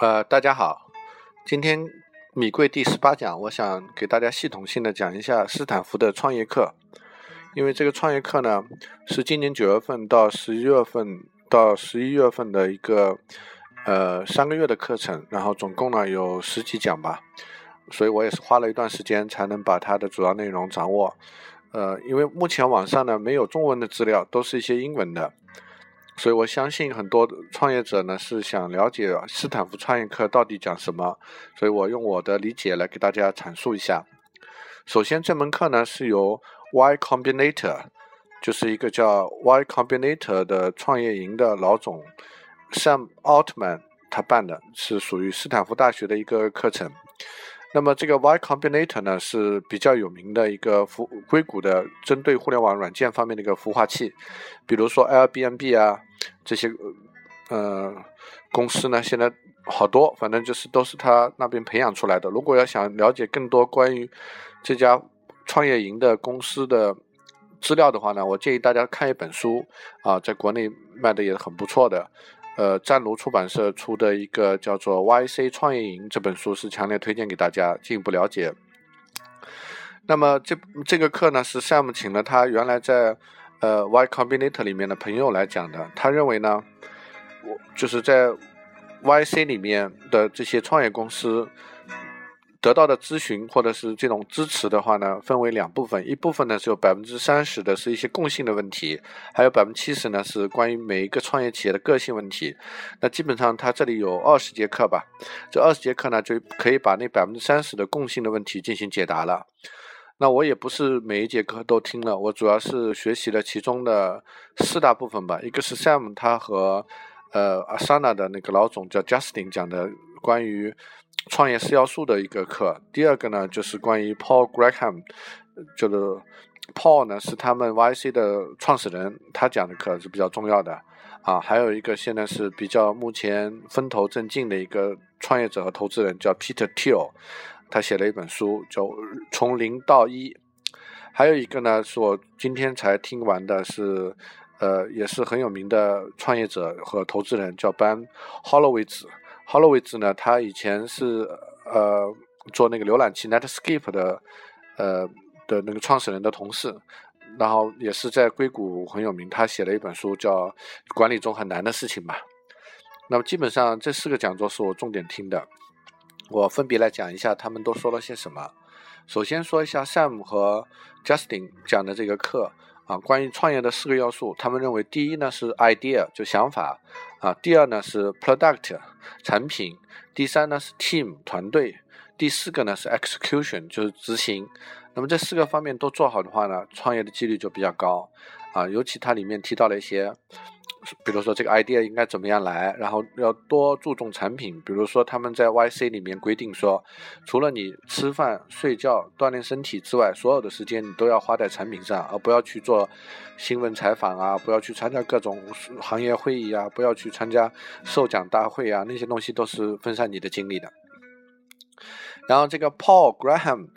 呃，大家好，今天米贵第十八讲，我想给大家系统性的讲一下斯坦福的创业课，因为这个创业课呢是今年九月份到十一月份到十一月份的一个呃三个月的课程，然后总共呢有十几讲吧，所以我也是花了一段时间才能把它的主要内容掌握，呃，因为目前网上呢没有中文的资料，都是一些英文的。所以我相信很多创业者呢是想了解斯坦福创业课到底讲什么，所以我用我的理解来给大家阐述一下。首先，这门课呢是由 Y Combinator，就是一个叫 Y Combinator 的创业营的老总 Sam Altman 他办的，是属于斯坦福大学的一个课程。那么这个 Y Combinator 呢是比较有名的一个孵硅谷的针对互联网软件方面的一个孵化器，比如说 Airbnb 啊这些呃公司呢现在好多，反正就是都是他那边培养出来的。如果要想了解更多关于这家创业营的公司的资料的话呢，我建议大家看一本书啊，在国内卖的也很不错的。呃，湛卢出版社出的一个叫做《YC 创业营》这本书是强烈推荐给大家进一步了解。那么这这个课呢，是 Sam 请了他原来在呃 Y Combinator 里面的朋友来讲的。他认为呢，我就是在 YC 里面的这些创业公司。得到的咨询或者是这种支持的话呢，分为两部分，一部分呢是有百分之三十的是一些共性的问题，还有百分之七十呢是关于每一个创业企业的个性问题。那基本上它这里有二十节课吧，这二十节课呢就可以把那百分之三十的共性的问题进行解答了。那我也不是每一节课都听了，我主要是学习了其中的四大部分吧。一个是 Sam 他和呃 Asana 的那个老总叫 Justin 讲的关于。创业四要素的一个课，第二个呢就是关于 Paul Graham，就是 Paul 呢是他们 YC 的创始人，他讲的课是比较重要的啊。还有一个现在是比较目前风头正劲的一个创业者和投资人叫 Peter Thiel，他写了一本书叫《从零到一》。还有一个呢是我今天才听完的，是呃也是很有名的创业者和投资人叫 Ben Horowitz。Horowitz 呢，他以前是呃做那个浏览器 Netscape 的呃的那个创始人的同事，然后也是在硅谷很有名。他写了一本书叫《管理中很难的事情》吧。那么基本上这四个讲座是我重点听的，我分别来讲一下他们都说了些什么。首先说一下 Sam 和 Justin 讲的这个课。啊，关于创业的四个要素，他们认为第一呢是 idea 就想法，啊，第二呢是 product 产品，第三呢是 team 团队，第四个呢是 execution 就是执行。那么这四个方面都做好的话呢，创业的几率就比较高。啊，尤其它里面提到了一些。比如说这个 idea 应该怎么样来，然后要多注重产品。比如说他们在 YC 里面规定说，除了你吃饭、睡觉、锻炼身体之外，所有的时间你都要花在产品上，而不要去做新闻采访啊，不要去参加各种行业会议啊，不要去参加授奖大会啊，那些东西都是分散你的精力的。然后这个 Paul Graham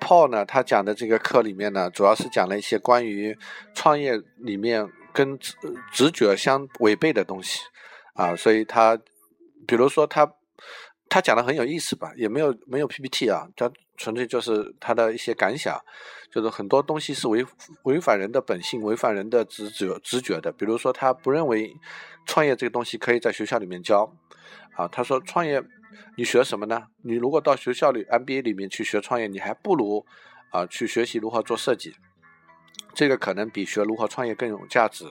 Paul 呢，他讲的这个课里面呢，主要是讲了一些关于创业里面。跟直直觉相违背的东西啊，所以他，比如说他，他讲的很有意思吧，也没有没有 PPT 啊，他纯粹就是他的一些感想，就是很多东西是违违反人的本性，违反人的直觉直觉的。比如说他不认为创业这个东西可以在学校里面教啊，他说创业你学什么呢？你如果到学校里 MBA 里面去学创业，你还不如啊去学习如何做设计。这个可能比学如何创业更有价值。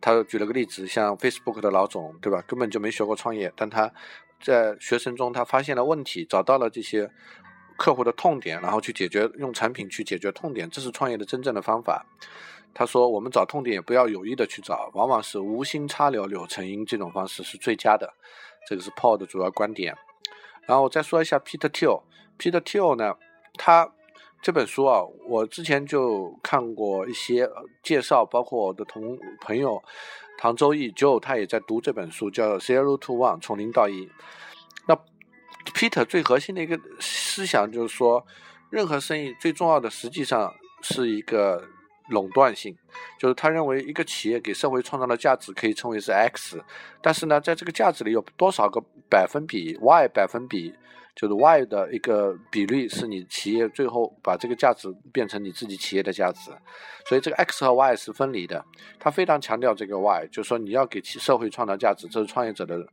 他举了个例子，像 Facebook 的老总，对吧？根本就没学过创业，但他在学生中他发现了问题，找到了这些客户的痛点，然后去解决，用产品去解决痛点，这是创业的真正的方法。他说：“我们找痛点也不要有意的去找，往往是无心插柳柳成荫，这种方式是最佳的。”这个是 Paul 的主要观点。然后我再说一下 Peter Thiel，Peter Thiel 呢，他。这本书啊，我之前就看过一些介绍，包括我的同朋友唐周易 Joe，他也在读这本书，叫《Zero to One》，从零到一。那 Peter 最核心的一个思想就是说，任何生意最重要的实际上是一个垄断性，就是他认为一个企业给社会创造的价值可以称为是 X，但是呢，在这个价值里有多少个百分比 Y 百分比，就是 Y 的一个比率是你企业最后把这个价值变成你自己企业的价值，所以这个 X 和 Y 是分离的。他非常强调这个 Y，就是说你要给其社会创造价值，这是创业者的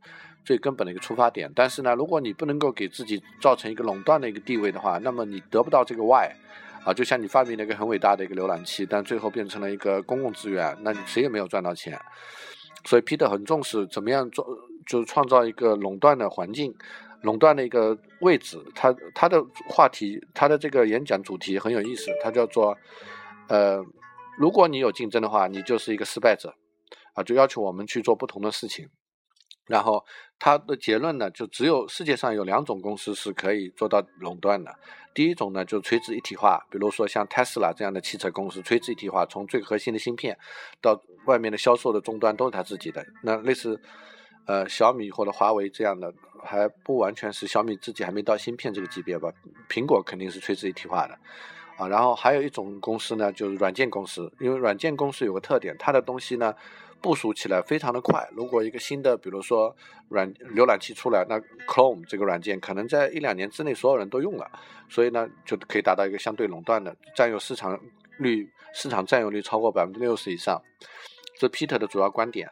最根本的一个出发点。但是呢，如果你不能够给自己造成一个垄断的一个地位的话，那么你得不到这个 Y。啊，就像你发明了一个很伟大的一个浏览器，但最后变成了一个公共资源，那你谁也没有赚到钱。所以，Peter 很重视怎么样做，就是创造一个垄断的环境，垄断的一个位置。他他的话题，他的这个演讲主题很有意思，他叫做，呃，如果你有竞争的话，你就是一个失败者。啊，就要求我们去做不同的事情。然后他的结论呢，就只有世界上有两种公司是可以做到垄断的。第一种呢，就是垂直一体化，比如说像 Tesla 这样的汽车公司，垂直一体化，从最核心的芯片到外面的销售的终端都是他自己的。那类似呃小米或者华为这样的，还不完全是小米自己还没到芯片这个级别吧？苹果肯定是垂直一体化的啊。然后还有一种公司呢，就是软件公司，因为软件公司有个特点，它的东西呢。部署起来非常的快。如果一个新的，比如说软浏览器出来，那 Chrome 这个软件可能在一两年之内所有人都用了，所以呢就可以达到一个相对垄断的，占有市场率，市场占有率超过百分之六十以上。这 Peter 的主要观点。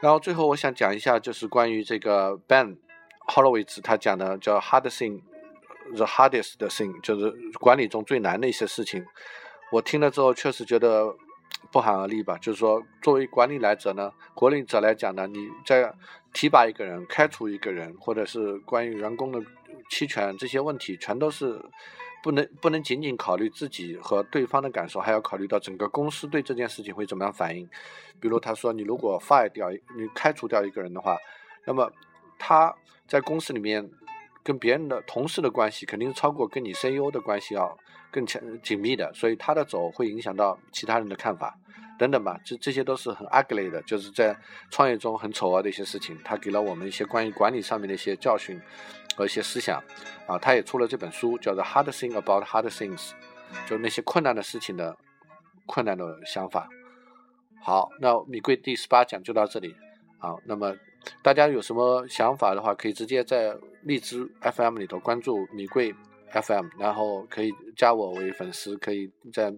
然后最后我想讲一下，就是关于这个 Ben Horowitz 他讲的叫 Hard Thing，the hardest thing，就是管理中最难的一些事情。我听了之后确实觉得。不寒而栗吧，就是说，作为管理来者呢，管理者来讲呢，你在提拔一个人、开除一个人，或者是关于员工的期权这些问题，全都是不能不能仅仅考虑自己和对方的感受，还要考虑到整个公司对这件事情会怎么样反应。比如他说，你如果 fire 掉，你开除掉一个人的话，那么他在公司里面跟别人的同事的关系，肯定是超过跟你 CEO 的关系要。更强紧密的，所以他的走会影响到其他人的看法，等等吧，这这些都是很 ugly 的，就是在创业中很丑恶的一些事情。他给了我们一些关于管理上面的一些教训和一些思想啊，他也出了这本书，叫做《Hard Thing About Hard Things》，就那些困难的事情的困难的想法。好，那米贵第十八讲就到这里啊。那么大家有什么想法的话，可以直接在荔枝 FM 里头关注米贵。FM，然后可以加我为粉丝，可以在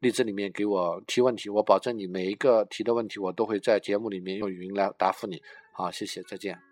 荔枝里面给我提问题，我保证你每一个提的问题，我都会在节目里面用语音来答复你。好，谢谢，再见。